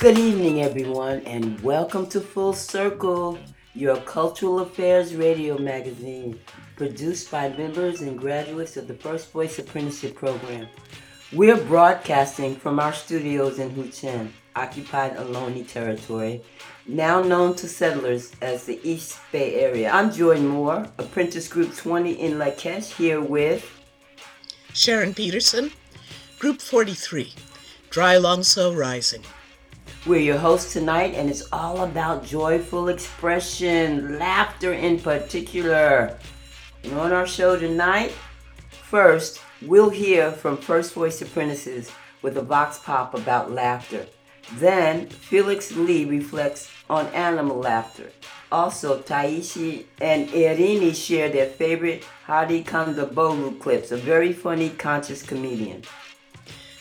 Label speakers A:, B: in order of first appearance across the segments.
A: Good evening, everyone, and welcome to Full Circle, your cultural affairs radio magazine, produced by members and graduates of the First Voice Apprenticeship Program. We're broadcasting from our studios in Huichin, occupied Ohlone territory, now known to settlers as the East Bay Area. I'm Joy Moore, Apprentice Group 20 in La Kesh, here with
B: Sharon Peterson, Group 43, Drylongso Rising.
A: We're your hosts tonight, and it's all about joyful expression, laughter in particular. And on our show tonight, first, we'll hear from First Voice Apprentices with a vox pop about laughter. Then, Felix Lee reflects on animal laughter. Also, Taishi and Irene share their favorite Hari Kondabolu clips, a very funny conscious comedian.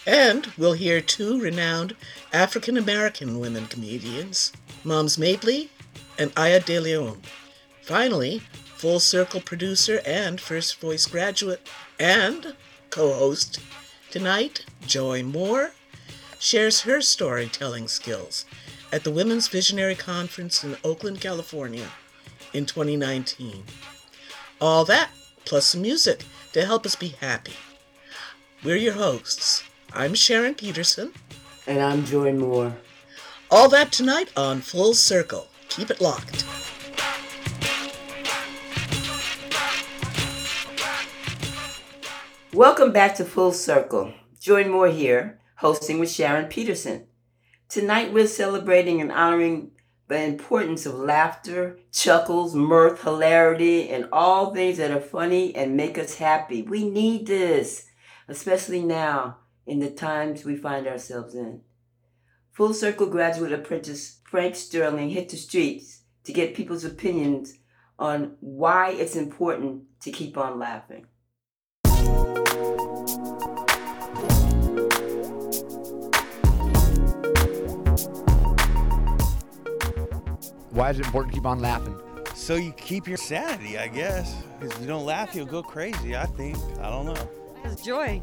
B: And we'll hear two renowned African American women comedians, Moms Mabley and Aya De Leon. Finally, Full Circle producer and First Voice graduate and co host tonight, Joy Moore, shares her storytelling skills at the Women's Visionary Conference in Oakland, California in 2019. All that, plus some music to help us be happy. We're your hosts. I'm Sharon Peterson.
A: And I'm Joy Moore.
B: All that tonight on Full Circle. Keep it locked.
A: Welcome back to Full Circle. Joy Moore here, hosting with Sharon Peterson. Tonight we're celebrating and honoring the importance of laughter, chuckles, mirth, hilarity, and all things that are funny and make us happy. We need this, especially now in the times we find ourselves in. Full Circle graduate apprentice Frank Sterling hit the streets to get people's opinions on why it's important to keep on laughing.
C: Why is it important to keep on laughing?
D: So you keep your sanity, I guess. Because you don't laugh, you'll go crazy. I think. I don't know.
E: It's joy.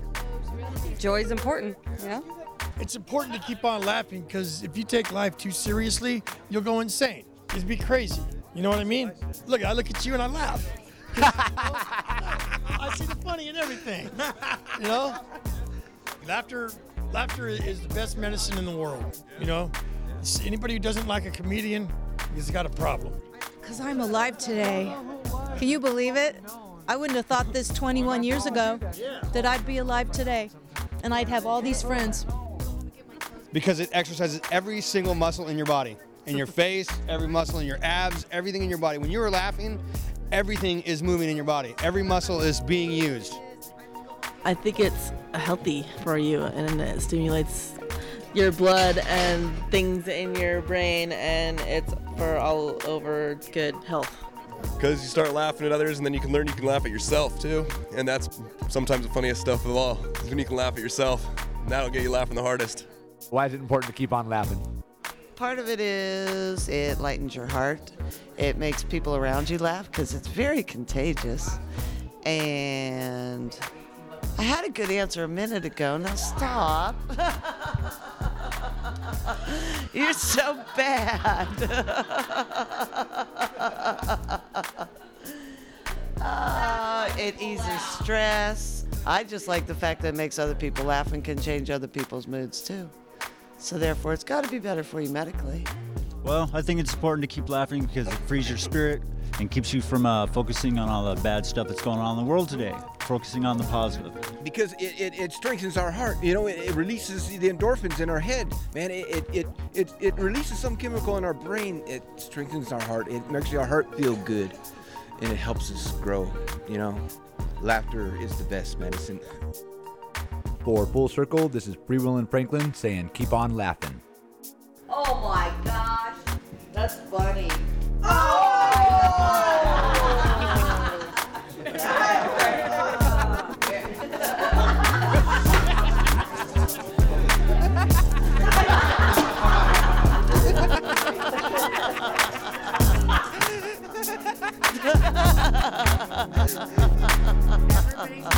E: Joy is important, Yeah.
F: It's important to keep on laughing because if you take life too seriously, you'll go insane. Just be crazy. You know what I mean? Look, I look at you and I laugh. I see the funny in everything. You know? Laughter, laughter is the best medicine in the world. You know? It's- Anybody who doesn't like a comedian has got a problem.
G: Because I'm alive today. Can you believe it? I wouldn't have thought this 21 years ago that I'd be alive today and I'd have all these friends.
C: Because it exercises every single muscle in your body. In your face, every muscle in your abs, everything in your body. When you are laughing, everything is moving in your body. Every muscle is being used.
E: I think it's healthy for you and it stimulates your blood and things in your brain and it's for all over good health.
H: Because you start laughing at others and then you can learn you can laugh at yourself too and that's sometimes the funniest stuff of all is when you can laugh at yourself and that'll get you laughing the hardest
C: Why is it important to keep on laughing?
I: Part of it is it lightens your heart. It makes people around you laugh because it's very contagious. And I had a good answer a minute ago. Now stop. You're so bad. Uh, it eases stress. I just like the fact that it makes other people laugh and can change other people's moods too. So therefore, it's got to be better for you medically.
J: Well, I think it's important to keep laughing because it frees your spirit and keeps you from uh, focusing on all the bad stuff that's going on in the world today. Focusing on the positive.
K: because it, it, it strengthens our heart. You know, it, it releases the endorphins in our head. Man, it, it, it, it, it releases some chemical in our brain. It strengthens our heart. It makes our heart feel good. And it helps us grow. You know, laughter is the best medicine.
L: For Full Circle, this is Free Will and Franklin saying, keep on laughing.
M: Oh my gosh. That's funny.
A: Everybody's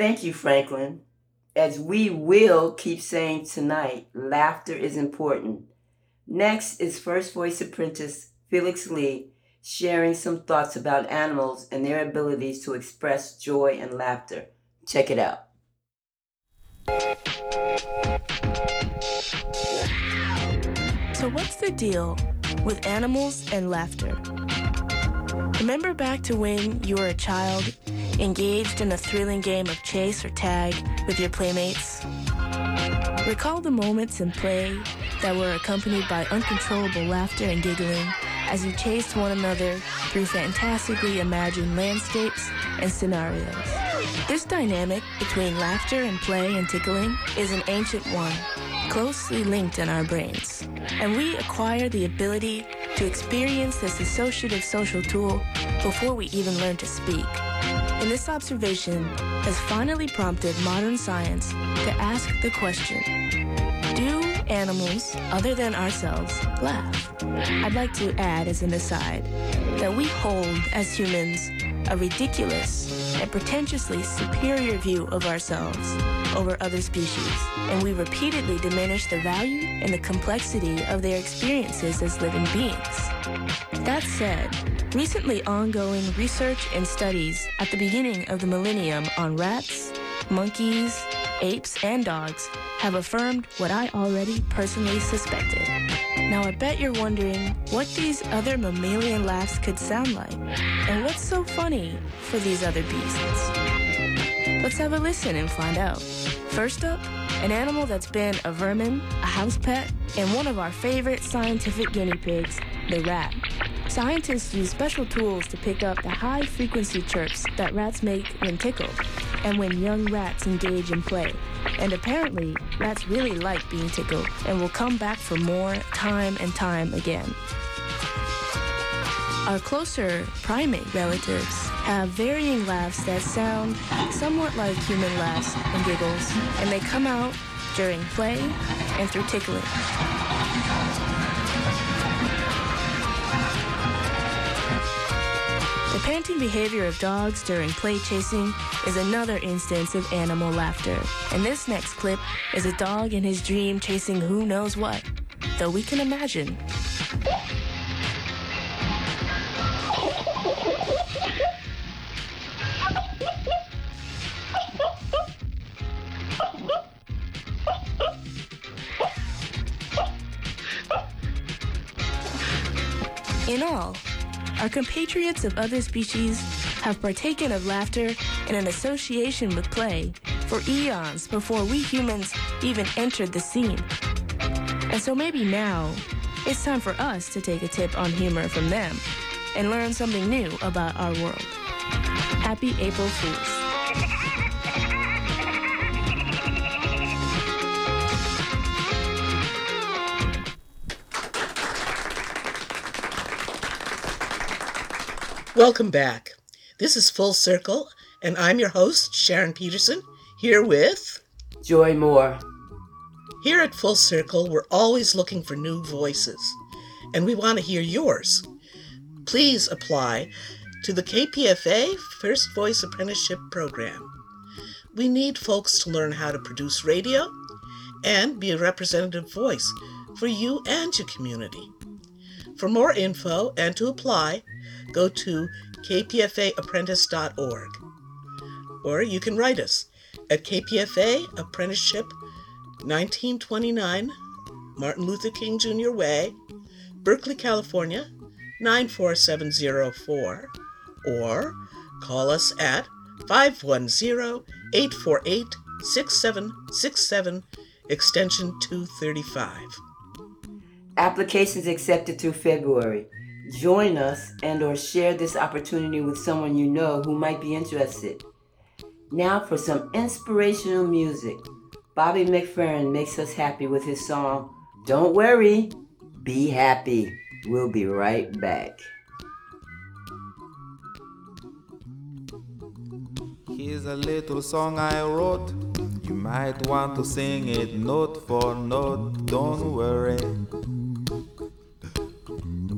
A: Thank you, Franklin. As we will keep saying tonight, laughter is important. Next is First Voice apprentice Felix Lee sharing some thoughts about animals and their abilities to express joy and laughter. Check it out.
N: So, what's the deal with animals and laughter? Remember back to when you were a child, engaged in a thrilling game of chase or tag with your playmates? Recall the moments in play that were accompanied by uncontrollable laughter and giggling as you chased one another through fantastically imagined landscapes and scenarios. This dynamic between laughter and play and tickling is an ancient one, closely linked in our brains. And we acquire the ability to experience this associative social tool before we even learn to speak. And this observation has finally prompted modern science to ask the question Do animals, other than ourselves, laugh? I'd like to add as an aside that we hold, as humans, a ridiculous and pretentiously superior view of ourselves over other species, and we repeatedly diminish the value and the complexity of their experiences as living beings. That said, recently ongoing research and studies at the beginning of the millennium on rats, monkeys, apes, and dogs have affirmed what I already personally suspected. Now, I bet you're wondering what these other mammalian laughs could sound like, and what's so funny for these other beasts. Let's have a listen and find out. First up, an animal that's been a vermin, a house pet, and one of our favorite scientific guinea pigs, the rat. Scientists use special tools to pick up the high frequency chirps that rats make when tickled and when young rats engage in play. And apparently, rats really like being tickled and will come back for more time and time again. Our closer primate relatives have varying laughs that sound somewhat like human laughs and giggles, and they come out during play and through tickling. The panting behavior of dogs during play chasing is another instance of animal laughter. And this next clip is a dog in his dream chasing who knows what, though we can imagine. In all, our compatriots of other species have partaken of laughter in an association with play for eons before we humans even entered the scene. And so maybe now, it's time for us to take a tip on humor from them and learn something new about our world. Happy April Fools.
B: Welcome back. This is Full Circle, and I'm your host, Sharon Peterson, here with
A: Joy Moore.
B: Here at Full Circle, we're always looking for new voices, and we want to hear yours. Please apply to the KPFA First Voice Apprenticeship Program. We need folks to learn how to produce radio and be a representative voice for you and your community. For more info and to apply, go to kpfaapprentice.org. Or you can write us at KPFA Apprenticeship 1929 Martin Luther King Jr. Way, Berkeley, California 94704, or call us at 510 848 6767 extension 235.
A: Applications accepted through February. Join us and or share this opportunity with someone you know who might be interested. Now for some inspirational music. Bobby McFerrin makes us happy with his song, Don't Worry, Be Happy. We'll be right back.
O: Here's a little song I wrote. You might want to sing it note for note. Don't worry.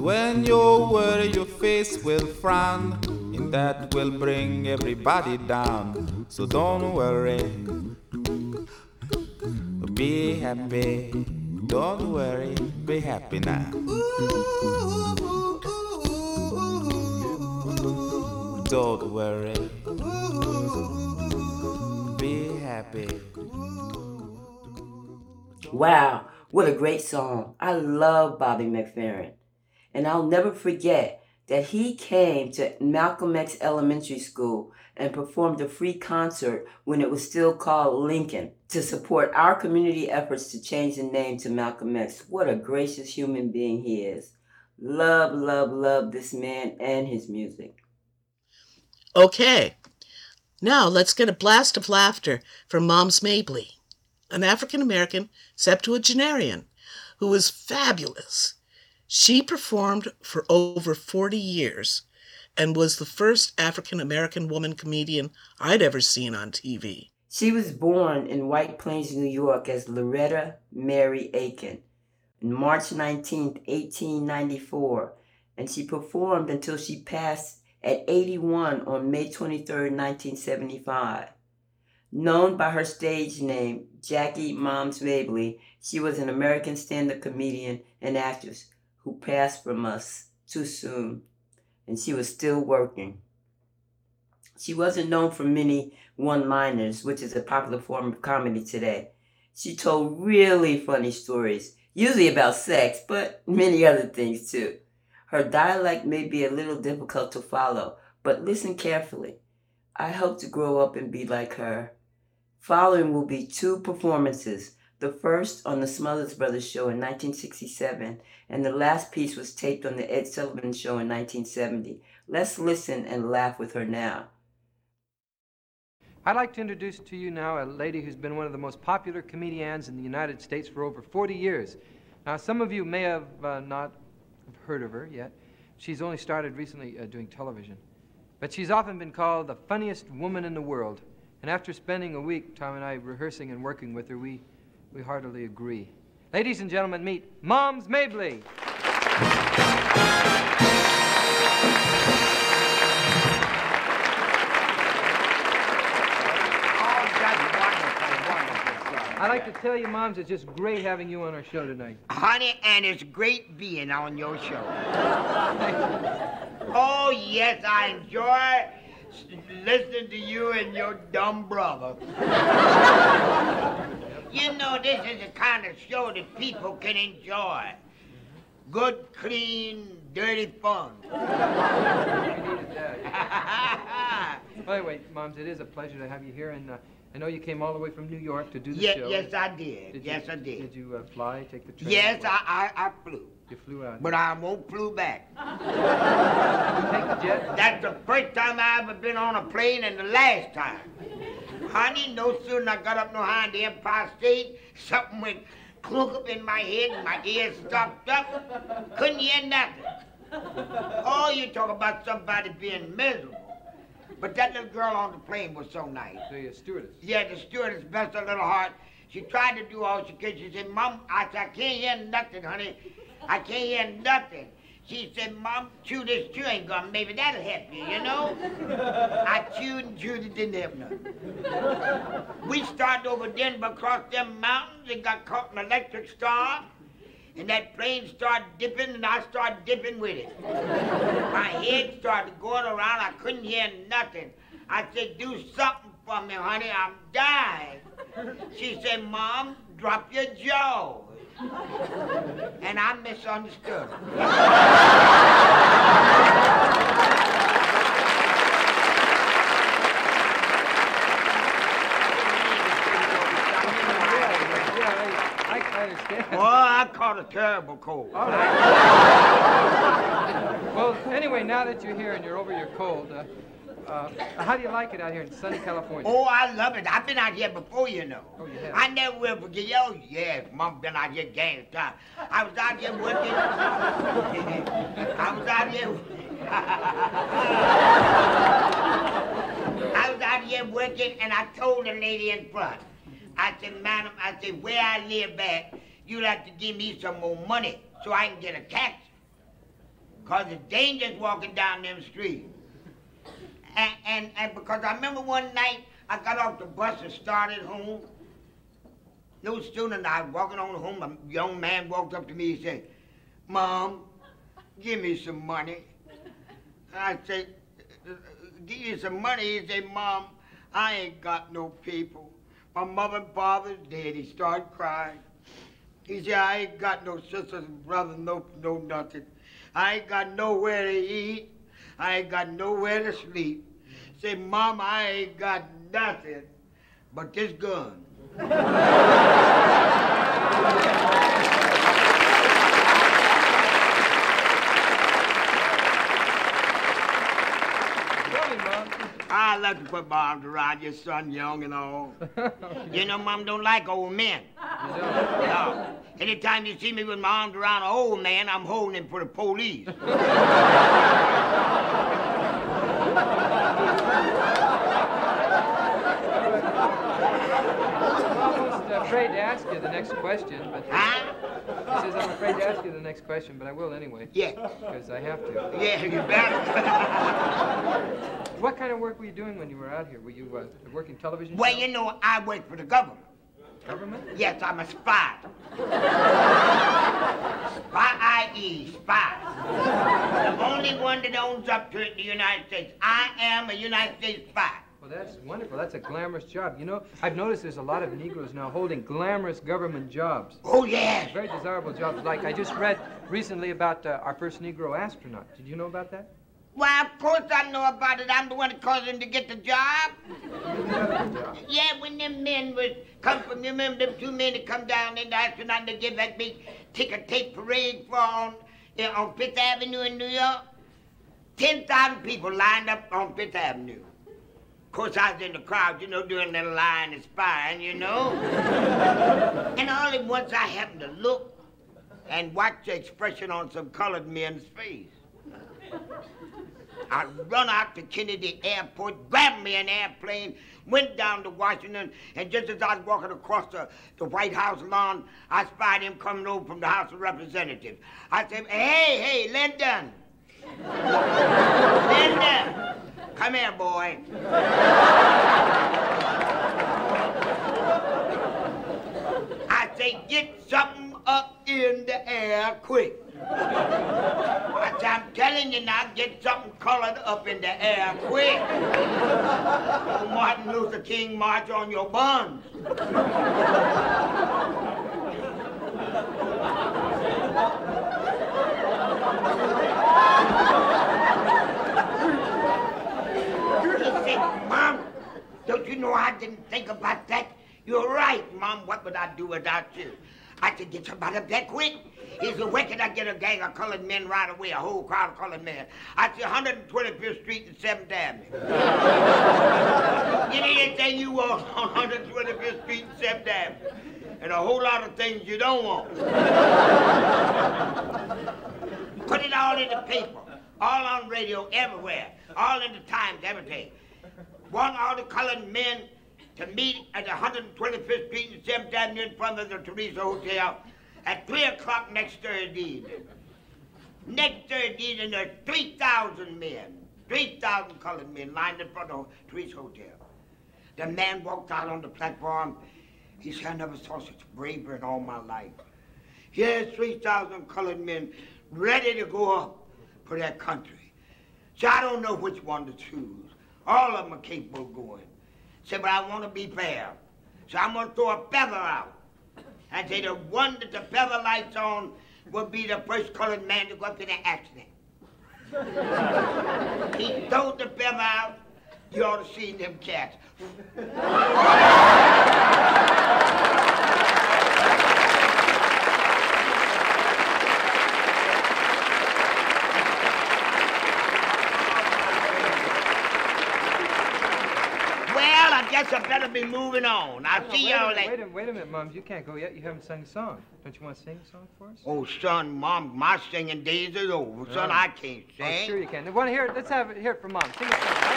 O: Cause when you worry, your face will frown, and that will bring everybody down. So don't worry. Be happy. Don't worry. Be happy now. Don't worry. Be happy.
A: Wow, what a great song. I love Bobby McFerrin. And I'll never forget that he came to Malcolm X Elementary School and performed a free concert when it was still called Lincoln to support our community efforts to change the name to Malcolm X. What a gracious human being he is. Love, love, love this man and his music.
B: Okay, now let's get a blast of laughter from Moms Mabley, an African American septuagenarian who was fabulous. She performed for over 40 years and was the first African American woman comedian I'd ever seen on TV.
A: She was born in White Plains, New York as Loretta Mary Aiken on March 19, 1894, and she performed until she passed at 81 on May 23, 1975. Known by her stage name, Jackie Moms Mabley, she was an American stand-up comedian and actress who passed from us too soon, and she was still working. She wasn't known for many one-liners, which is a popular form of comedy today. She told really funny stories, usually about sex, but many other things too. Her dialect may be a little difficult to follow, but listen carefully. I hope to grow up and be like her. Following will be two performances. The first on the Smothers Brothers show in 1967, and the last piece was taped on the Ed Sullivan show in 1970. Let's listen and laugh with her now.
P: I'd like to introduce to you now a lady who's been one of the most popular comedians in the United States for over 40 years. Now, some of you may have uh, not heard of her yet. She's only started recently uh, doing television. But she's often been called the funniest woman in the world. And after spending a week, Tom and I, rehearsing and working with her, we, we heartily agree. Ladies and gentlemen, meet Moms Mabley. I'd like to tell you, Moms, it's just great having you on our show tonight.
Q: Honey, and it's great being on your show. oh, yes, I enjoy listening to you and your dumb brother. you know, this is the kind of show that people can enjoy. Good, clean, dirty fun.
P: By the way, Moms, it is a pleasure to have you here, and uh, I know you came all the way from New York to do the
Q: Ye-
P: show.
Q: yes, I did.
P: you-
Q: Yes, I did.
P: Did you uh, fly, take the train?
Q: Yes, I, I, I flew.
P: You flew out.
Q: But I won't flew back.
P: take the jet?
Q: That's the first time I ever been on a plane and the last time. Honey, no sooner I got up no high in the Empire State, something went clunk up in my head and my ears stopped up. Couldn't hear nothing. Oh, you talk about somebody being miserable. But that little girl on the plane was so nice.
P: The stewardess.
Q: Yeah, the stewardess, bless her little heart. She tried to do all she could. She said, Mom, I I can't hear nothing, honey. I can't hear nothing. She said, Mom, chew this chewing gum. Maybe that'll help you, you know? I chewed and chewed. It didn't help nothing. We started over Denver across them mountains and got caught in an electric storm. And that plane started dipping, and I started dipping with it. My head started going around. I couldn't hear nothing. I said, do something for me, honey. I'm dying. She said, Mom, drop your jaw. And I misunderstood Well,
P: I, I understand.
Q: I caught a terrible cold.
P: Well, anyway, now that you're here and you're over your cold, uh, uh, how do you like it out here in sunny California?
Q: Oh, I love it. I've been out here before, you know.
P: Oh, you have?
Q: I never will forget. Oh, yes, Mom been out here gang time. I was out here working. I was out here. I was out here working, and I told the lady in front. I said, Madam, I said, where I live at, you'll have to give me some more money so I can get a taxi. Because it's dangerous walking down them streets. And, and, and because I remember one night I got off the bus and started home. No sooner than I was walking on home, a young man walked up to me and said, Mom, give me some money. I said, "Uh, give you some money? He said, Mom, I ain't got no people. My mother and father's dead. He started crying. He said, I ain't got no sisters and brothers, no, no nothing. I ain't got nowhere to eat. I ain't got nowhere to sleep. Say, Mom, I ain't got nothing but this gun. I love to put my arms around your son, young and all. you know, Mom don't like old men. No. Anytime you see me with my arms around an old man, I'm holding him for the police.
P: I'm afraid to ask you the next question, but he says I'm afraid to ask you the next question, but I will anyway.
Q: Yeah.
P: Because I have to.
Q: Yeah, you better.
P: What kind of work were you doing when you were out here? Were you uh, working television?
Q: well,
P: shows?
Q: you know, I work for the government.
P: Government?
Q: Yes, I'm a spy. Spy-I-E, spy. The only one that owns up to it in the United States. I am a United States spy.
P: Well, that's wonderful. That's a glamorous job. You know, I've noticed there's a lot of Negroes now holding glamorous government jobs.
Q: Oh, yes.
P: Very desirable jobs. Like I just read recently about uh, our first Negro astronaut. Did you know about that?
Q: Why, of course I know about it. I'm the one that caused him to get the job. Yeah, when them men was come from, you remember them two men that come down in the astronaut and they give that big ticker tape parade for on, on Fifth Avenue in New York? 10,000 people lined up on Fifth Avenue. Of course, I was in the crowd, you know, doing that line and spying, you know. and all at once I happened to look and watch the expression on some colored men's face. I run out to Kennedy Airport, grabbed me an airplane, went down to Washington, and just as I was walking across the, the White House lawn, I spied him coming over from the House of Representatives. I said, hey, hey, Lyndon. Lyndon, come here, boy. I say, get something up in the air quick. I'm telling you now, get something colored up in the air quick. Old Martin Luther King march on your buns. Mom, don't you know I didn't think about that? You're right, Mom. What would I do without you? I could get somebody up that quick. He said, where can I get a gang of colored men right away, a whole crowd of colored men? I said, 125th Street and 7th Avenue. need anything you want on 125th Street and 7th Avenue. And a whole lot of things you don't want. Put it all in the paper, all on radio, everywhere, all in the Times, everything. Want all the colored men to meet at 125th Street and 7th Avenue in front of the Theresa Hotel at 3 o'clock next Thursday evening. Next Thursday evening, there's 3,000 men, 3,000 colored men lined in front of Theresa Hotel. The man walked out on the platform. He said, I never saw such bravery in all my life. Here's 3,000 colored men ready to go up for their country. So I don't know which one to choose. All of them are capable of going. Said, but I want to be fair. So I'm going to throw a feather out. I say the one that the feather lights on will be the first colored man to go up to the accident. he throws the feather out, you ought to see them cats. Well, I better be moving on. I'll
P: No,
Q: see
P: wait a
Q: y'all
P: minute,
Q: later.
P: Wait a, wait a minute, Mums. You can't go yet. You haven't sung a song. Don't you want to sing a song for us?
Q: Oh, son, Mom, my singing days is over. Son,
P: Oh.
Q: I can't sing.
P: Oh,
Q: sing.
P: sure you can. I want to hear it. Let's have it, hear it from Mom. Sing a song, right?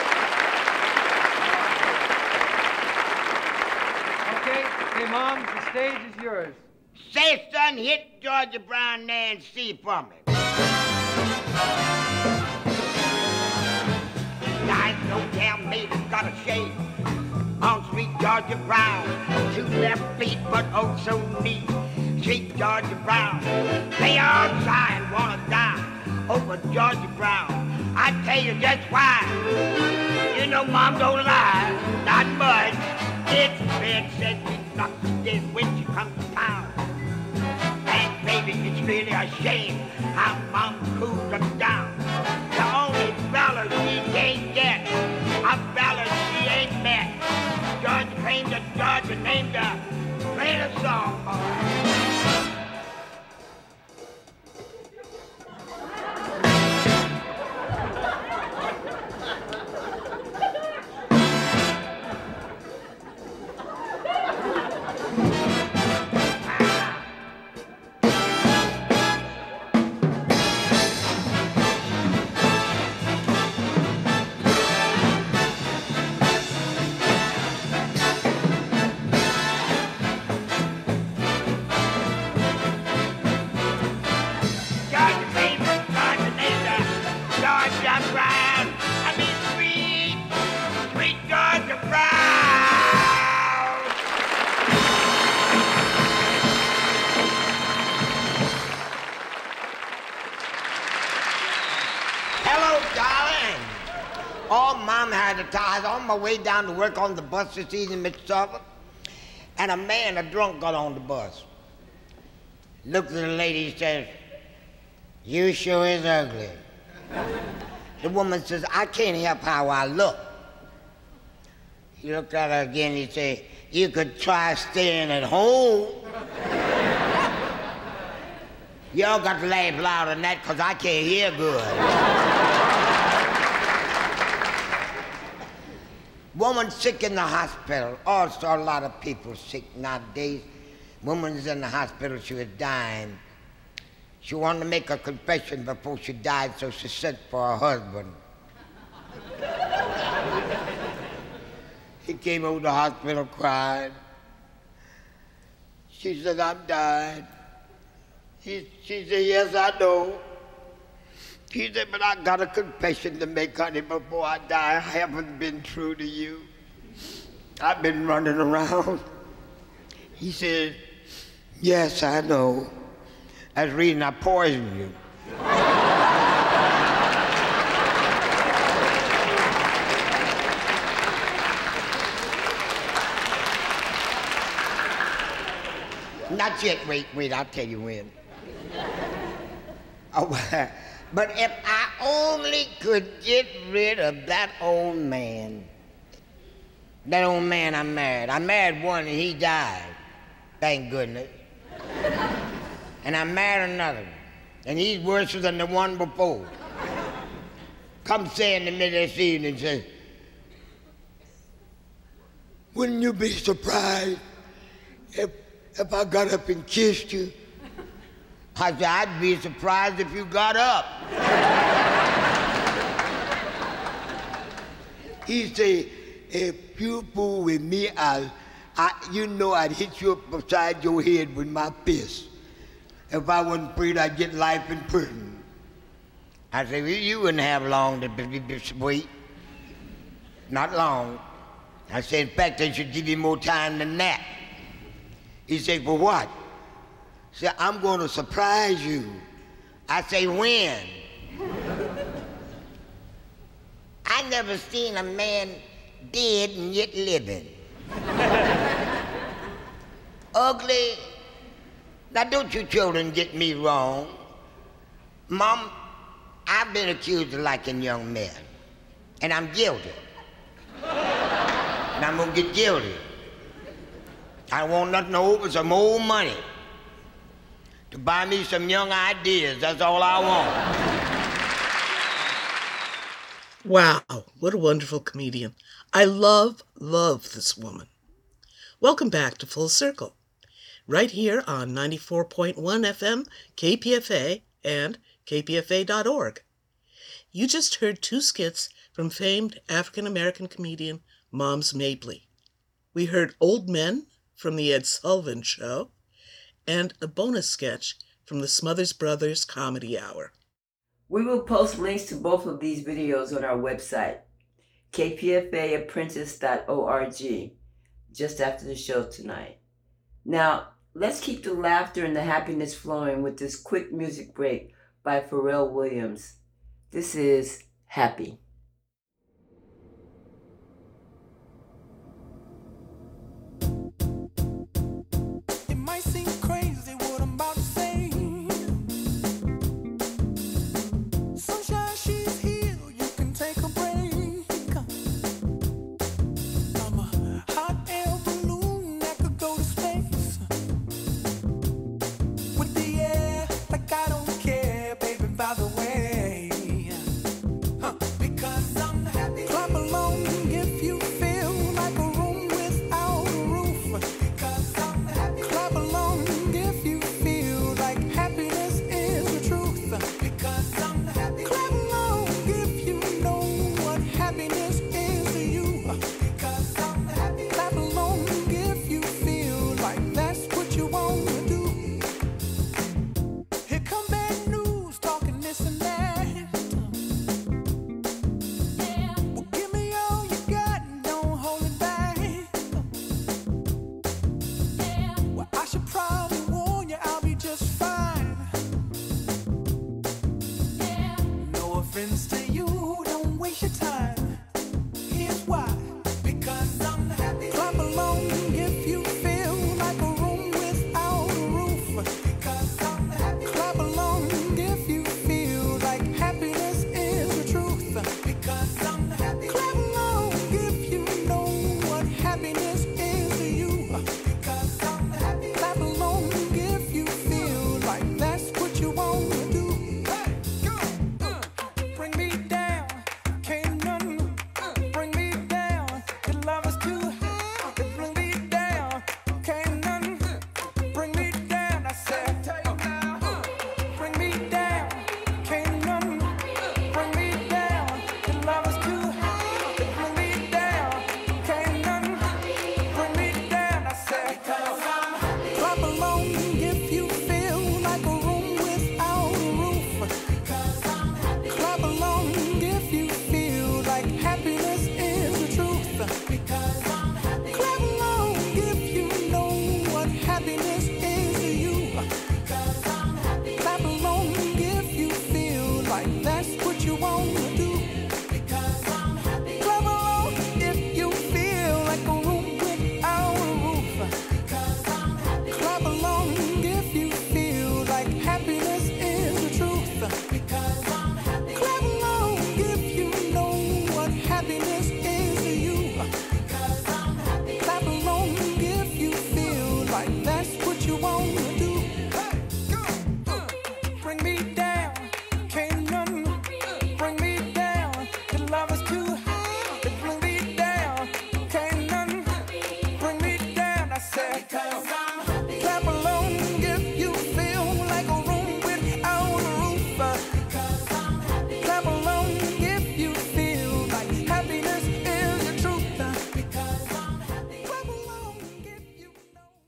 P: Okay, hey, Mom, the stage is yours.
Q: Say, son, hit Georgia Brown Nancy for me. I no damn got a shade. Georgia Brown, two left feet, but oh so neat. Sweet Georgia Brown, they all sigh and wanna die over Georgia Brown. I tell you just why. You know, Mom don't lie, not much. It's been said she's not dead when she comes to town. And baby, it's really a shame how Mom cools them down. Play my way down to work on the bus this evening, Miss Suffolk, and a man, a drunk, got on the bus. Looked at the lady, he says, You sure is ugly. The woman says, I can't help how I look. He looked at her again, he said, You could try staying at home. Y'all got to laugh louder than that because I can't hear good. Woman sick in the hospital. Also, a lot of people sick nowadays. Woman's in the hospital, she was dying. She wanted to make a confession before she died, so she sent for her husband. he came over the hospital crying. She said, I'm dying. He, she said, yes, I know. He said, But I got a confession to make, honey, before I die. I haven't been true to you. I've been running around. He said, Yes, I know. That's the reason I poisoned you. Not yet. Wait, wait. I'll tell you when. Oh, but if I only could get rid of that old man. That old man I married. I married one and he died. Thank goodness. And I married another. one, And he's worse than the one before. Come saying to me this evening, say, wouldn't you be surprised if if I got up and kissed you? I said, I'd be surprised if you got up. he said, if you fool with me, I'll, I, you know I'd hit you up beside your head with my fist. If I wasn't afraid I'd get life in prison. I said, well, you wouldn't have long to sweet. Not long. I said, in fact, they should give you more time than that. He said, for what? Said, I'm going to surprise you. I say, when? I never seen a man dead and yet living. Ugly. Now, don't you children get me wrong. Mom, I've been accused of liking young men, and I'm guilty. and I'm to get guilty. I want nothing over some old money to buy me some young ideas. That's all I want.
B: Wow, what a wonderful comedian. I love, love this woman. Welcome back to Full Circle, right here on 94.1 FM, KPFA, and kpfa.org. You just heard two skits from famed African American comedian Moms Mabley. We heard Old Men from The Ed Sullivan Show and a bonus sketch from the Smothers Brothers Comedy Hour.
A: We will post links to both of these videos on our website, kpfaapprentice.org, just after the show tonight. Now, let's keep the laughter and the happiness flowing with this quick music break by Pharrell Williams. This is Happy.
R: No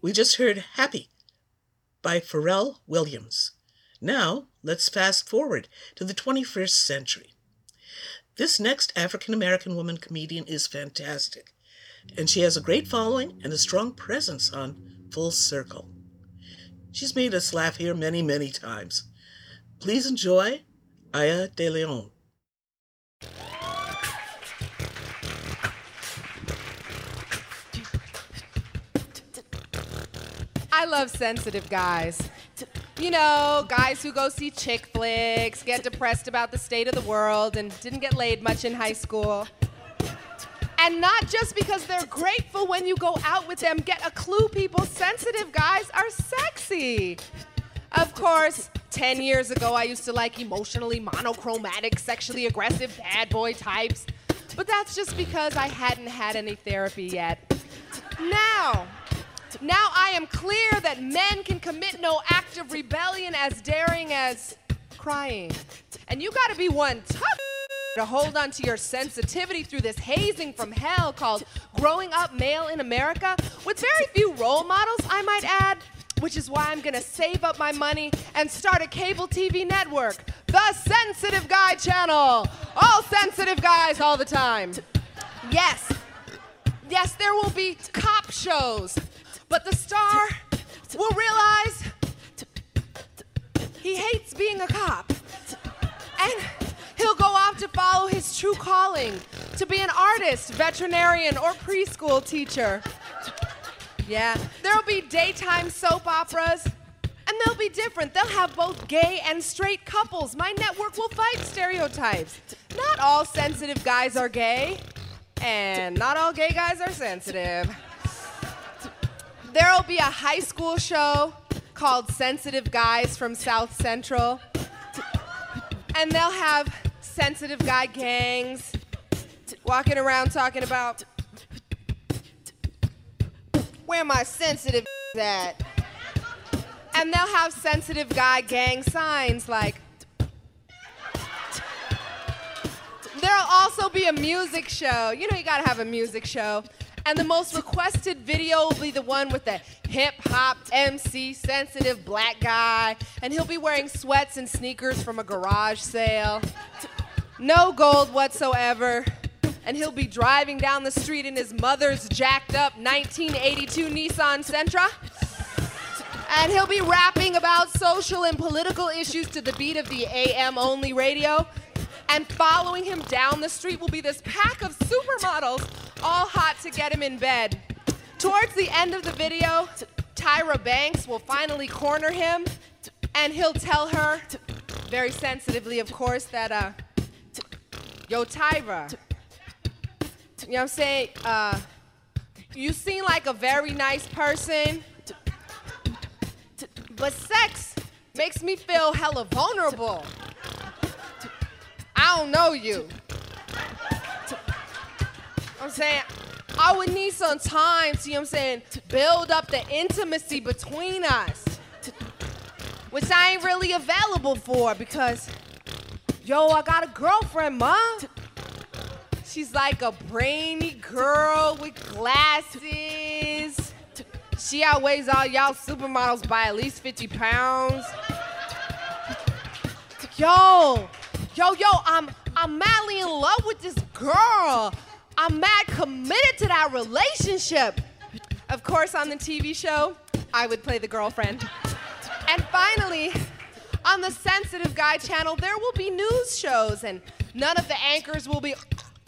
B: We just heard Happy by Pharrell Williams. Now, let's fast forward to the 21st century. This next African American woman comedian is fantastic, and she has a great following and a strong presence on Full Circle. She's made us laugh here many, many times. Please enjoy Aya De Leon.
S: I love sensitive guys. You know, guys who go see chick flicks, get depressed about the state of the world, and didn't get laid much in high school. And not just because they're grateful when you go out with them, get a clue, people. Sensitive guys are sexy. Of course, 10 years ago, I used to like emotionally monochromatic, sexually aggressive bad boy types. But that's just because I hadn't had any therapy yet. Now, now I am clear that men can commit no act of rebellion as daring as crying. And you gotta be one tough to hold on to your sensitivity through this hazing from hell called growing up male in America with very few role models, I might add. Which is why I'm gonna save up my money and start a cable TV network, the Sensitive Guy Channel. All sensitive guys all the time. Yes, yes, there will be cop shows, but the star will realize he hates being a cop. And he'll go off to follow his true calling to be an artist, veterinarian, or preschool teacher. Yeah, there'll be daytime soap operas, and they'll be different. They'll have both gay and straight couples. My network will fight stereotypes. Not all sensitive guys are gay, and not all gay guys are sensitive. There'll be a high school show called Sensitive Guys from South Central, and they'll have sensitive guy gangs walking around talking about where my sensitive at. And they'll have sensitive guy gang signs like. There'll also be a music show. You know, you gotta have a music show. And the most requested video will be the one with the hip hop MC sensitive black guy. And he'll be wearing sweats and sneakers from a garage sale. No gold whatsoever. And he'll be driving down the street in his mother's jacked up 1982 Nissan Sentra. And he'll be rapping about social and political issues to the beat of the AM only radio. And following him down the street will be this pack of supermodels, all hot to get him in bed. Towards the end of the video, Tyra Banks will finally corner him, and he'll tell her, very sensitively, of course, that, uh, yo, Tyra, you know what I'm saying? Uh, you seem like a very nice person, but sex makes me feel hella vulnerable. I don't know you. I'm saying I would need some time, see what I'm saying, to build up the intimacy between us. Which I ain't really available for because yo, I got a girlfriend, ma. She's like a brainy girl with glasses. She outweighs all y'all supermodels by at least 50 pounds. Yo, yo, yo, I'm I'm madly in love with this girl. I'm mad committed to that relationship. Of course, on the TV show, I would play the girlfriend. And finally, on the Sensitive Guy channel, there will be news shows, and none of the anchors will be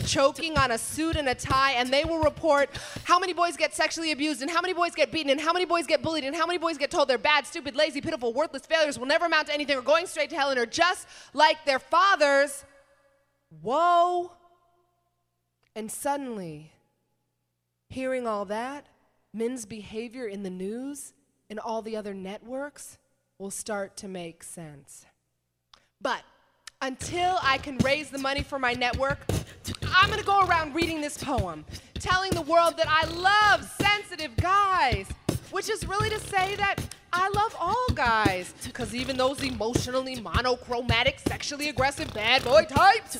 S: choking on a suit and a tie, and they will report how many boys get sexually abused, and how many boys get beaten, and how many boys get bullied, and how many boys get told they're bad, stupid, lazy, pitiful, worthless failures, will never amount to anything, or going straight to hell, and are just like their fathers. Whoa. And suddenly, hearing all that, men's behavior in the news and all the other networks will start to make sense. But until I can raise the money for my network, I'm gonna go around reading this poem, telling the world that I love sensitive guys, which is really to say that I love all guys, because even those emotionally monochromatic, sexually aggressive bad boy types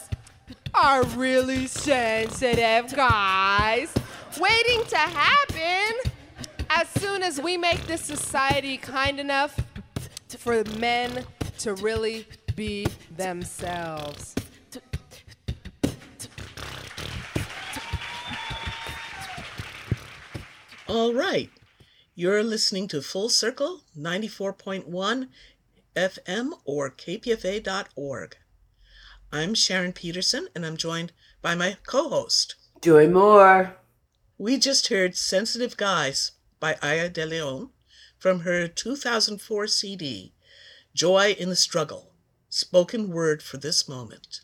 S: are really sensitive guys. Waiting to happen as soon as we make this society kind enough for men to really be themselves.
B: All right. You're listening to Full Circle 94.1 FM or kpfa.org. I'm Sharon Peterson and I'm joined by my co host,
A: Joy Moore.
B: We just heard Sensitive Guys by Aya De Leon from her 2004 CD, Joy in the Struggle Spoken Word for This Moment.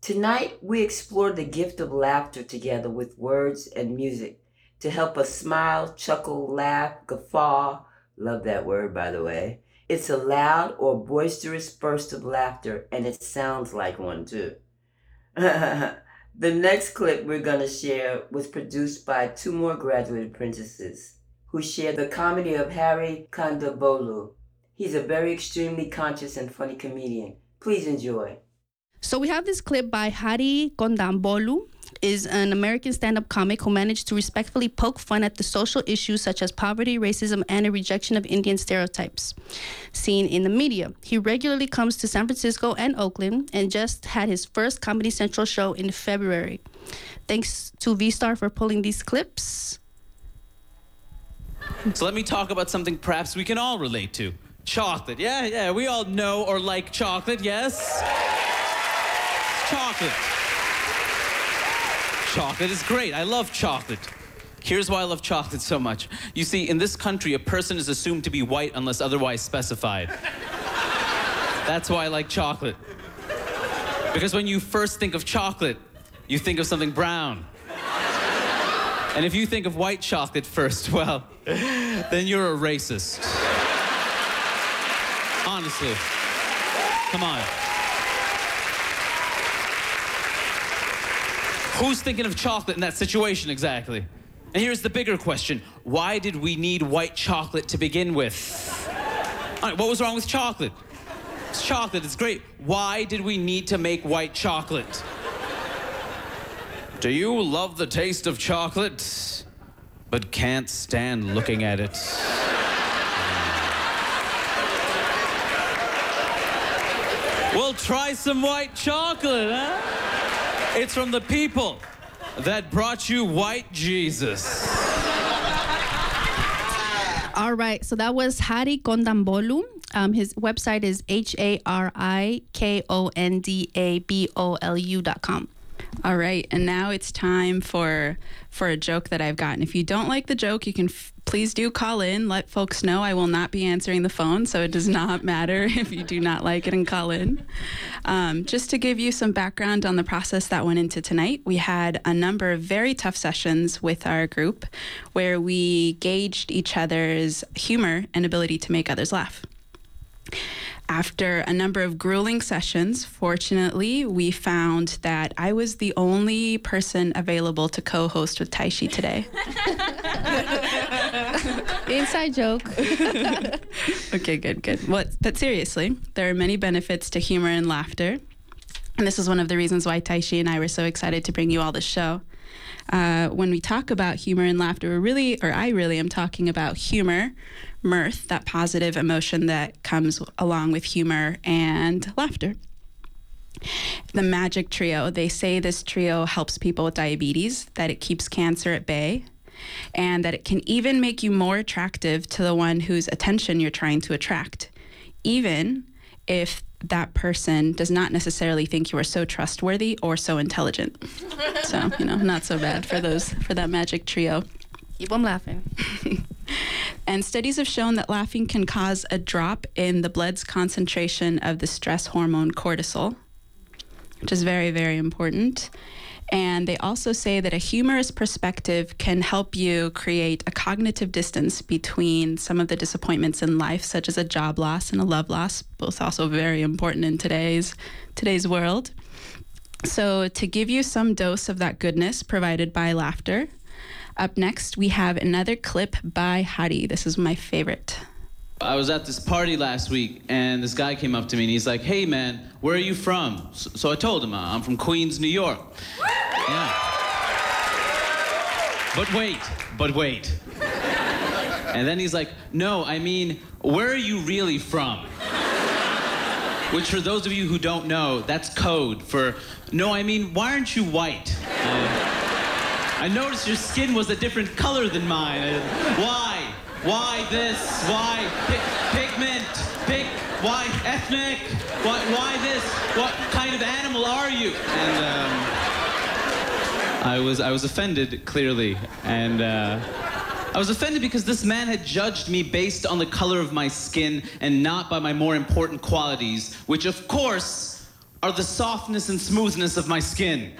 A: Tonight, we explore the gift of laughter together with words and music to help us smile, chuckle, laugh, guffaw. Love that word, by the way. It's a loud or boisterous burst of laughter, and it sounds like one too. the next clip we're going to share was produced by two more graduate apprentices who share the comedy of Hari Kondabolu. He's a very extremely conscious and funny comedian. Please enjoy.
T: So we have this clip by Hari Kondabolu, is an American stand-up comic who managed to respectfully poke fun at the social issues such as poverty, racism, and a rejection of Indian stereotypes seen in the media. He regularly comes to San Francisco and Oakland and just had his first Comedy Central show in February. Thanks to V-Star for pulling these clips.
U: So let me talk about something perhaps we can all relate to. Chocolate. Yeah, yeah, we all know or like chocolate, yes? Chocolate. Chocolate is great. I love chocolate. Here's why I love chocolate so much. You see, in this country, a person is assumed to be white unless otherwise specified. That's why I like chocolate. Because when you first think of chocolate, you think of something brown. And if you think of white chocolate first, well, then you're a racist. Honestly. Come on. Who's thinking of chocolate in that situation exactly? And here's the bigger question why did we need white chocolate to begin with? All right, what was wrong with chocolate? It's chocolate, it's great. Why did we need to make white chocolate? Do you love the taste of chocolate, but can't stand looking at it? Well, try some white chocolate, huh? It's from the people that brought you white Jesus.
T: All right, so that was Hari Kondabolu. Um, his website is H A R I K O N D A B O L U dot com.
V: All right, and now it's time for for a joke that I've gotten. If you don't like the joke, you can f- please do call in. Let folks know I will not be answering the phone, so it does not matter if you do not like it and call in. Um, just to give you some background on the process that went into tonight, we had a number of very tough sessions with our group where we gauged each other's humor and ability to make others laugh. After a number of grueling sessions, fortunately, we found that I was the only person available to co host with Taishi today.
T: Inside joke.
V: okay, good, good. But seriously, there are many benefits to humor and laughter. And this is one of the reasons why Taishi and I were so excited to bring you all this show. Uh, when we talk about humor and laughter, we're really, or I really am talking about humor, mirth, that positive emotion that comes along with humor and laughter. The magic trio, they say this trio helps people with diabetes, that it keeps cancer at bay, and that it can even make you more attractive to the one whose attention you're trying to attract, even if that person does not necessarily think you are so trustworthy or so intelligent. so, you know, not so bad for those for that magic trio.
T: Keep them laughing.
V: and studies have shown that laughing can cause a drop in the blood's concentration of the stress hormone cortisol, which is very, very important. And they also say that a humorous perspective can help you create a cognitive distance between some of the disappointments in life, such as a job loss and a love loss, both also very important in today's today's world. So, to give you some dose of that goodness provided by laughter, up next we have another clip by Hari. This is my favorite.
U: I was at this party last week, and this guy came up to me and he's like, "Hey, man, where are you from?" So, so I told him, uh, "I'm from Queens, New York." Yeah. But wait, but wait. And then he's like, "No, I mean, where are you really from?" Which, for those of you who don't know, that's code for, "No, I mean, why aren't you white?" Uh, I noticed your skin was a different color than mine. Why? Why this? Why Pi- pigment? Pig? Why ethnic? Why, why this? What kind of animal are you? And um, I was I was offended clearly, and uh, I was offended because this man had judged me based on the color of my skin and not by my more important qualities, which of course are the softness and smoothness of my skin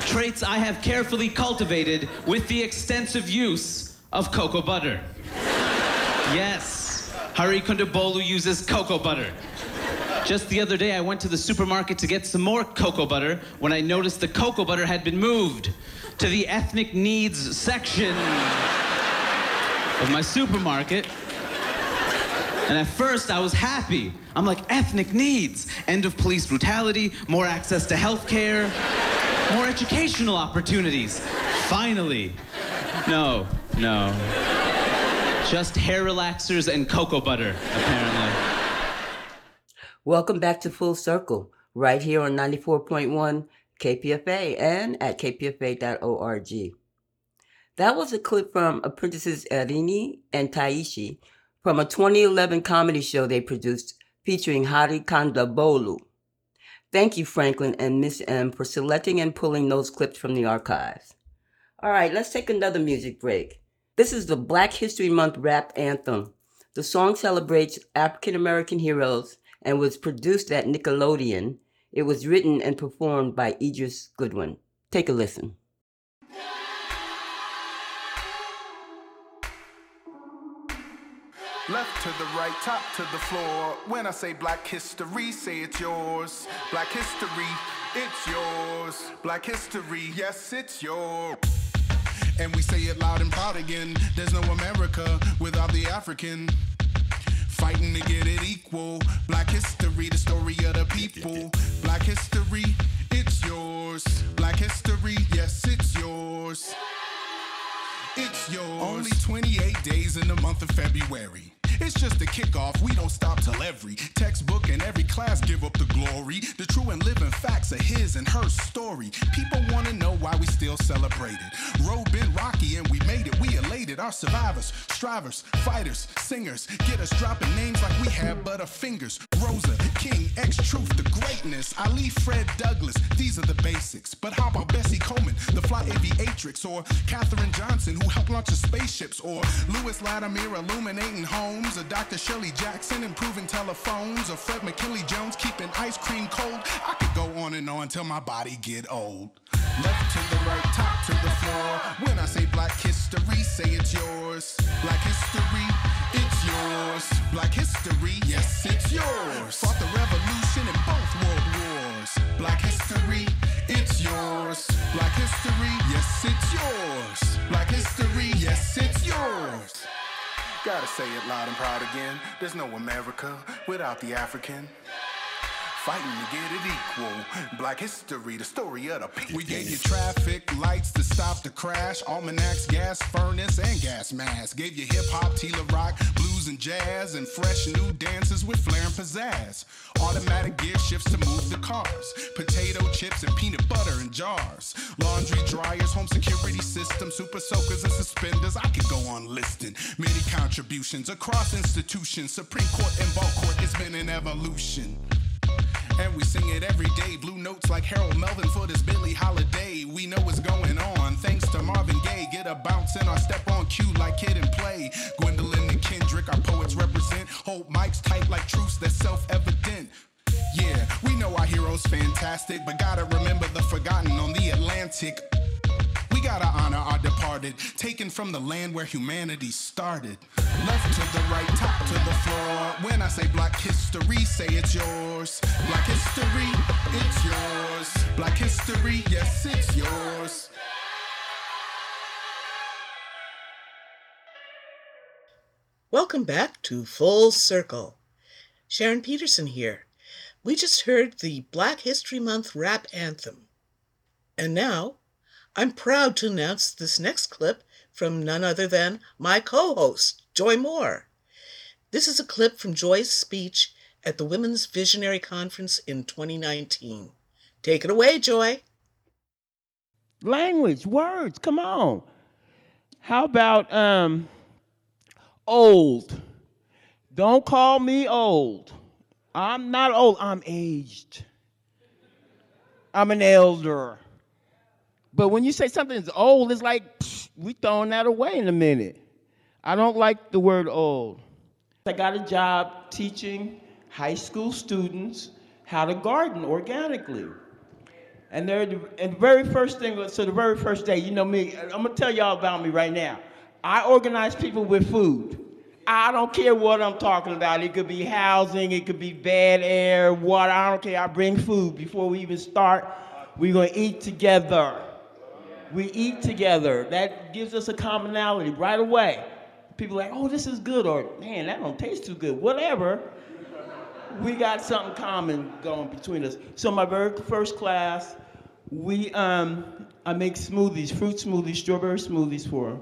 U: traits I have carefully cultivated with the extensive use of cocoa butter. Yes, Hari Kondabolu uses cocoa butter. Just the other day, I went to the supermarket to get some more cocoa butter when I noticed the cocoa butter had been moved to the ethnic needs section of my supermarket. And at first, I was happy. I'm like, ethnic needs, end of police brutality, more access to health care, more educational opportunities. Finally. No, no. Just hair relaxers and cocoa butter, apparently.
A: Welcome back to Full Circle, right here on 94.1 KPFA and at kpfa.org. That was a clip from Apprentices Irene and Taishi from a 2011 comedy show they produced featuring Hari Kondabolu. Thank you, Franklin and Miss M, for selecting and pulling those clips from the archives. All right, let's take another music break. This is the Black History Month rap anthem. The song celebrates African American heroes and was produced at Nickelodeon. It was written and performed by Idris Goodwin. Take a listen.
W: Left to the right, top to the floor. When I say black history, say it's yours. Black history, it's yours. Black history, yes, it's yours. And we say it loud and proud again. There's no America without the African. Fighting to get it equal. Black history, the story of the people. Black history, it's yours. Black history, yes, it's yours. It's yours. Only 28 days in the month of February. It's just a kickoff, we don't stop till every textbook and every class give up the glory. The true and living facts of his and her story. People wanna know why we still celebrate it. Road been rocky and we made it, we elated. Our survivors, strivers, fighters, singers. Get us dropping names like we have but our fingers. Rosa, King, X Truth, the greatness. Ali, Fred Douglass, these are the basics. But how about Bessie Coleman, the fly aviatrix? Or Katherine Johnson, who helped launch the spaceships? Or Lewis Latimer illuminating homes? Or Dr. Shirley Jackson improving telephones? Or Fred McKinley Jones keeping ice cream cold? I could go on and on till my body get old. Left to the right, top to the floor. When I say black history, say it's yours. Black history, yours. Black history, yes, it's yours. Fought the revolution in both world wars. Black history, it's yours. Black history, yes, it's yours. Black history, yes, it's yours. Gotta say it loud and proud again. There's no America without the African. Fighting to get it equal. Black history, the story of the people. We gave you traffic lights to stop the crash. Almanacs, gas furnace, and gas mask. Gave you hip hop, Tila rock, blues and jazz, and fresh new dances with flair and pizzazz. Automatic gear shifts to move the cars. Potato chips and peanut butter in jars. Laundry dryers, home security system, super soakers and suspenders. I could go on listing. Many contributions across institutions. Supreme Court and Ball Court, it's been an evolution. And we sing it every day. Blue notes like Harold Melvin for this Billie Holiday. We know what's going on. Thanks to Marvin Gaye. Get a bounce in our step on cue like Kid 'n Play. Gwendolyn and Kendrick, our poets represent. Hold mics tight like truths that's self evident. Yeah, we know our heroes fantastic, but gotta remember from the land where humanity started. Left to the right, top to the floor. When I say black history, say it's yours. Black history, it's yours. Black history, yes, it's yours.
B: Welcome back to Full Circle. Sharon Peterson here. We just heard the Black History Month rap anthem. And now, I'm proud to announce this next clip from none other than my co host, Joy Moore. This is a clip from Joy's speech at the Women's Visionary Conference in 2019. Take it away, Joy.
X: Language, words, come on. How about um old? Don't call me old. I'm not old, I'm aged. I'm an elder. But when you say something's old, it's like psh, we throwing that away in a minute. I don't like the word old. I got a job teaching high school students how to garden organically. And they're the, and the very first thing, so the very first day, you know me, I'm gonna tell y'all about me right now. I organize people with food. I don't care what I'm talking about. It could be housing, it could be bad air, water. I don't care. I bring food before we even start. We're gonna eat together. We eat together. That gives us a commonality right away. People like, oh, this is good, or man, that don't taste too good. Whatever. We got something common going between us. So my very first class, we um, I make smoothies, fruit smoothies, strawberry smoothies for them.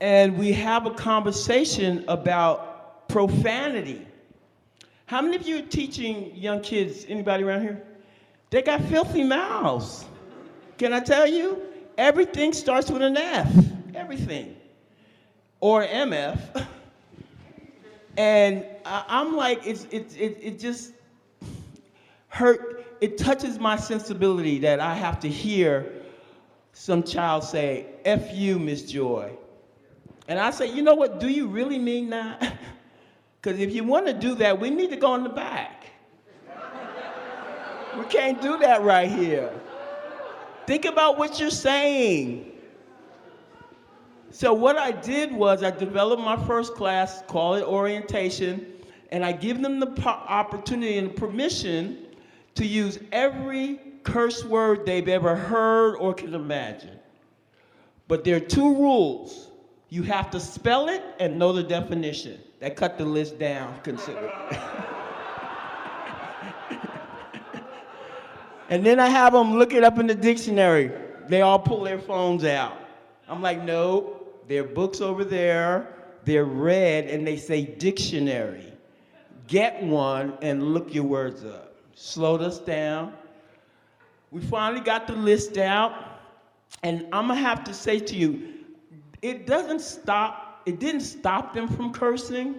X: And we have a conversation about profanity. How many of you are teaching young kids, anybody around here? They got filthy mouths. Can I tell you? Everything starts with an F. Everything. Or MF. And I, I'm like, it's, it, it, it just hurt. It touches my sensibility that I have to hear some child say, F you, Miss Joy. And I say, you know what? Do you really mean that? Because if you want to do that, we need to go in the back. we can't do that right here. Think about what you're saying. So what I did was I developed my first class, call it orientation, and I give them the opportunity and permission to use every curse word they've ever heard or can imagine. But there are two rules. You have to spell it and know the definition. That cut the list down considerably. and then I have them look it up in the dictionary. They all pull their phones out. I'm like, no, their books over there. They're red and they say dictionary. Get one and look your words up. Slowed us down. We finally got the list out. And I'm gonna have to say to you, it doesn't stop, it didn't stop them from cursing,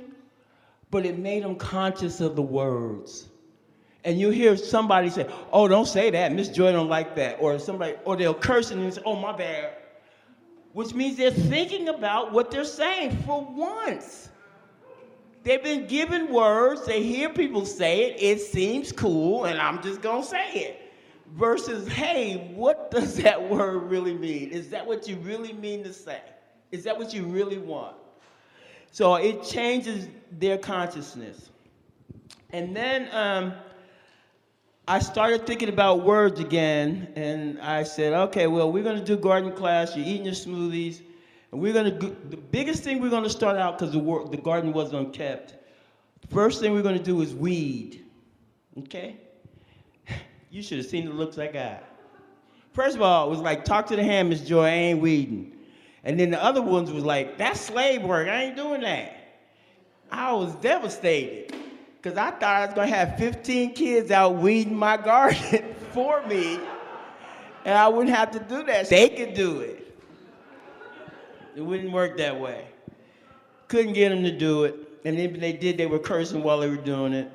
X: but it made them conscious of the words. And you hear somebody say, oh, don't say that, Miss Joy don't like that. Or somebody, or they'll curse and say, oh, my bad. Which means they're thinking about what they're saying for once. They've been given words, they hear people say it, it seems cool, and I'm just gonna say it. Versus, hey, what does that word really mean? Is that what you really mean to say? Is that what you really want? So it changes their consciousness. And then um, I started thinking about words again, and I said, okay, well, we're gonna do garden class, you're eating your smoothies, and we're gonna, do, the biggest thing we're gonna start out, because the, the garden was unkept, first thing we're gonna do is weed, okay? You should have seen the looks I got. First of all, it was like, talk to the hand, Miss Joy, I ain't weeding. And then the other ones was like, that's slave work, I ain't doing that. I was devastated because I thought I was going to have 15 kids out weeding my garden for me, and I wouldn't have to do that. They could do it. It wouldn't work that way. Couldn't get them to do it, and if they did, they were cursing while they were doing it.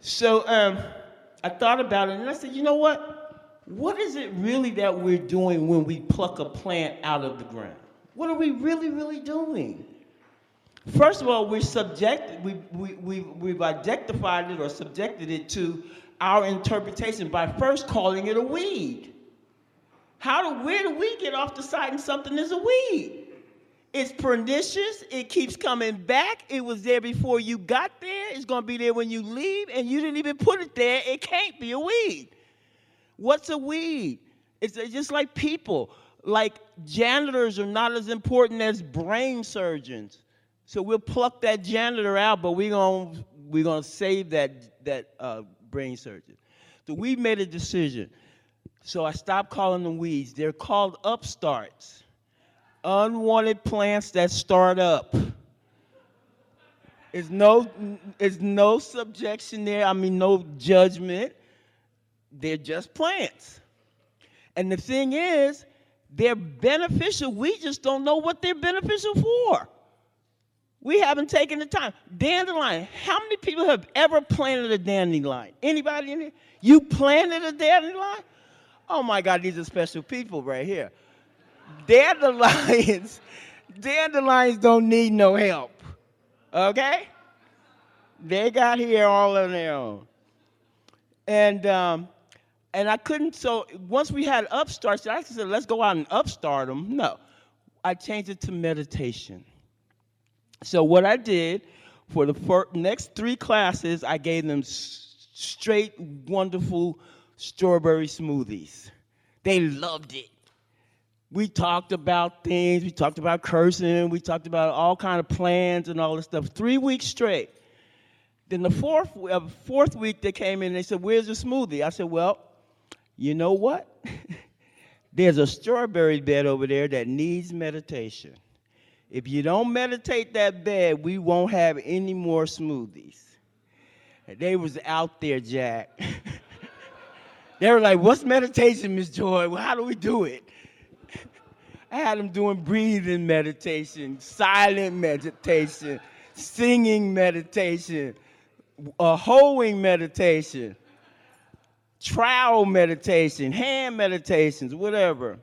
X: So um, I thought about it, and I said, you know what? What is it really that we're doing when we pluck a plant out of the ground? What are we really, really doing? First of all, we're subject, we, we, we, we've identified it or subjected it to our interpretation by first calling it a weed. How do where do we get off deciding something is a weed? It's pernicious. It keeps coming back. It was there before you got there. It's to be there when you leave, and you didn't even put it there. It can't be a weed. What's a weed? It's just like people. Like janitors are not as important as brain surgeons. So we'll pluck that janitor out, but we're going we're gonna save that, that uh, brain surgeon. So we made a decision. So I stopped calling them weeds. They're called upstarts unwanted plants that start up. There's no, there's no subjection there. I mean, no judgment. They're just plants. And the thing is, they're beneficial. We just don't know what they're beneficial for. We haven't taken the time. Dandelion. How many people have ever planted a dandelion? Anybody in here? You planted a dandelion? Oh my God, these are special people right here dandelions, dandelions don't need no help. Okay? They got here all on their own. And um, and I couldn't so once we had upstarts, I said, let's go out and upstart them. No. I changed it to meditation. So what I did for the next three classes, I gave them straight, wonderful strawberry smoothies. They loved it we talked about things. We talked about cursing. We talked about all kind of plans and all this stuff. Three weeks straight. Then the fourth uh, fourth week they came in and they said, "Where's the smoothie?" I said, "Well, you know what? There's a strawberry bed over there that needs meditation. If you don't meditate that bed, we won't have any more smoothies." They was out there, Jack. they were like, "What's meditation, Miss Joy? Well, how do we do it?" I had them doing breathing meditation, silent meditation, singing meditation, a hoeing meditation, trowel meditation, hand meditations, whatever.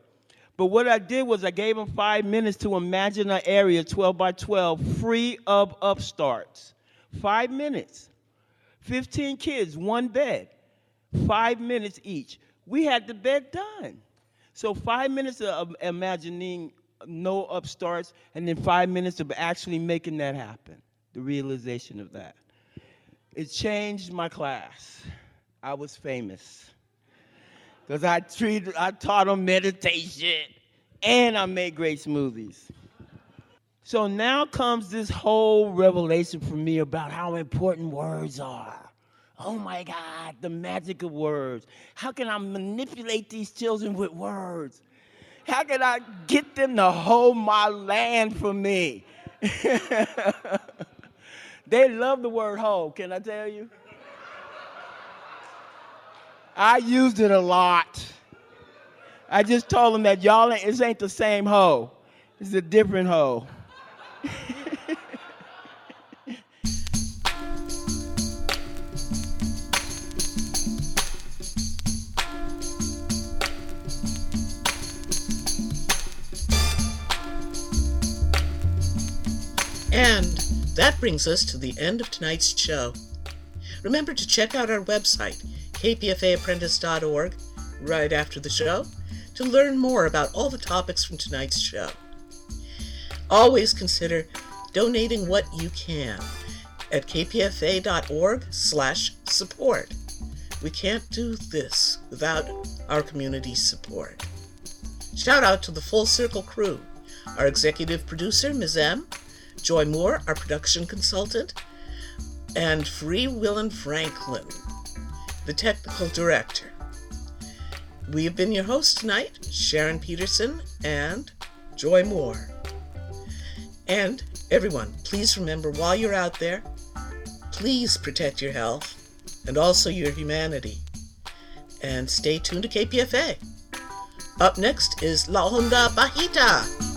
X: But what I did was I gave them five minutes to imagine an area 12 by 12 free of upstarts. Five minutes. 15 kids, one bed. Five minutes each. We had the bed done. So five minutes of imagining no upstarts, and then five minutes of actually making that happen, the realization of that. It changed my class. I was famous. Because I treated, I taught them meditation, and I made great smoothies. So now comes this whole revelation for me about how important words are. Oh my God, the magic of words. How can I manipulate these children with words? How can I get them to hold my land for me? they love the word hold, can I tell you? I used it a lot. I just told them that y'all ain't, this ain't the same hoe. It's a different hoe.
B: And that brings us to the end of tonight's show. Remember to check out our website, kpfaapprentice.org, right after the show to learn more about all the topics from tonight's show. Always consider donating what you can at kpfa.org/support. We can't do this without our community's support. Shout out to the Full Circle crew, our executive producer, Ms. M, Joy Moore, our production consultant, and Free Willin Franklin, the technical director. We have been your hosts tonight, Sharon Peterson and Joy Moore. And everyone, please remember while you're out there, please protect your health and also your humanity. And stay tuned to KPFA. Up next is La Onda Bajita.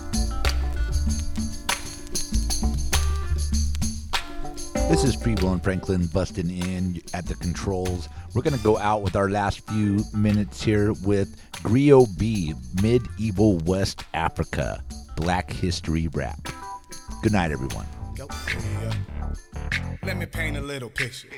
L: This is Will and Franklin busting in at the controls. We're going to go out with our last few minutes here with Griot B, Medieval West Africa, Black History Rap. Good night, everyone.
Y: Yeah. Let me paint a little picture.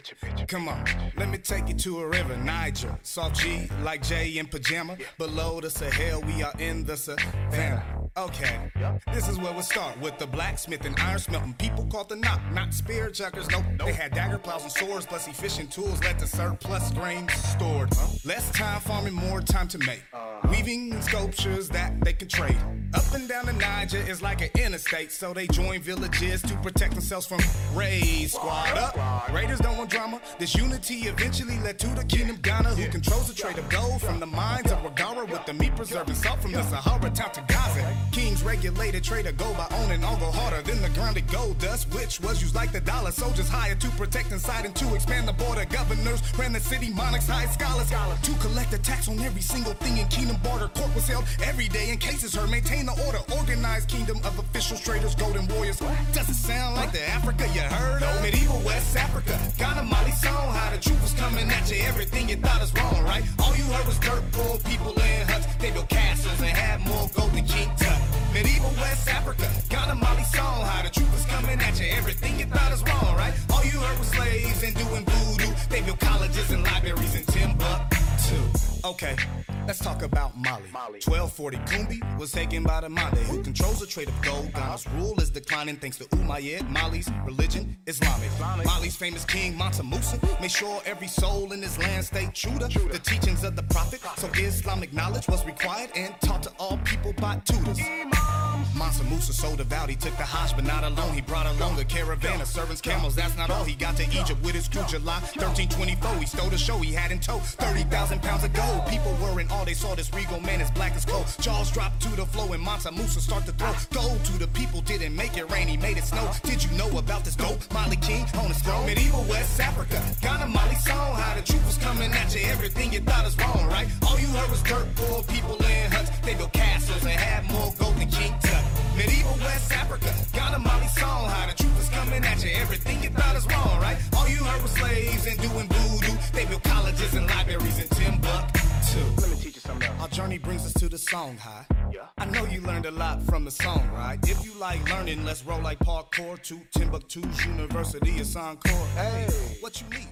Y: Come on, let me take you to a river, Niger. Soft G like Jay in pajama. Below the Sahel, we are in the savannah. Okay, this is where we start with the blacksmith and iron smelting. People caught the knock, not spear chuckers. Nope, they had dagger plows and swords, plus efficient tools. Let the surplus grain stored. Less time farming, more time to make. Uh-huh. Weaving sculptures that they can trade. Up and down the Niger is like an interstate, so they join villages to protect themselves from Squad up, Raiders don't want drama. This unity eventually led to the kingdom Ghana, who controls the trade of gold from the mines of Ragara with the meat preserving salt from the Sahara town to Gaza. Kings regulated trade of gold by owning all go harder than the grounded gold dust, which was used like the dollar. Soldiers hired to protect inside and to expand the border. Governors ran the city, monarchs hired scholars to collect a tax on every single thing in kingdom border. Court was held every day in cases heard. Maintain the order, organized kingdom of officials, traders, golden warriors. Does it sound like the Africa you heard of? Medieval West Africa, Ghana, Mali Songhai. How the truth was coming at you, everything you thought is wrong, right? All you heard was dirt poor people in huts. They built castles and had more gold than King Tut. Medieval West Africa, Ghana, Mali Songhai. How the truth was coming at you, everything you thought is wrong, right? All you heard was slaves and doing voodoo. They built colleges and libraries in Timbuktu. Okay, let's talk about Mali. 1240 Kumbi was taken by the Mande, who controls the trade of gold. Ghana's rule is declining thanks to Umayyad. Mali's religion, Islamic. Mali's famous king, Mansa Musa, made sure every soul in his land stayed true to the teachings of the prophet. So Islamic knowledge was required and taught to all people by tutors. Mansa Musa so devout, he took the Hajj, but not alone. He brought along a caravan of servants, camels. That's not all. He got to Egypt with his crew. July 1324, he stole the show. He had in tow 30,000 pounds of gold. People were in awe. They saw this regal man as black as coal. Jaws dropped to the floor, and Mansa Musa start to throw gold to the people. Didn't make it rain, he made it snow. Did you know about this dope Mali king on his throne? Medieval West Africa, Ghana Mali Songhai. How the truth was coming at you. Everything you thought is wrong, right? All you heard was dirt poor people in huts. They built castles and had more gold than King Tut. Medieval West Africa, Ghana Mali Songhai. How the truth is coming at you. Everything you thought is wrong, right? All you heard was slaves and doing voodoo. They built colleges and libraries in Timbuktu. Let me teach you something else. Our journey brings us to the Songhai. Yeah. I know you learned a lot from the song, right? If you like learning, let's roll like parkour to Timbuktu's University of Sankore. Hey, what you need?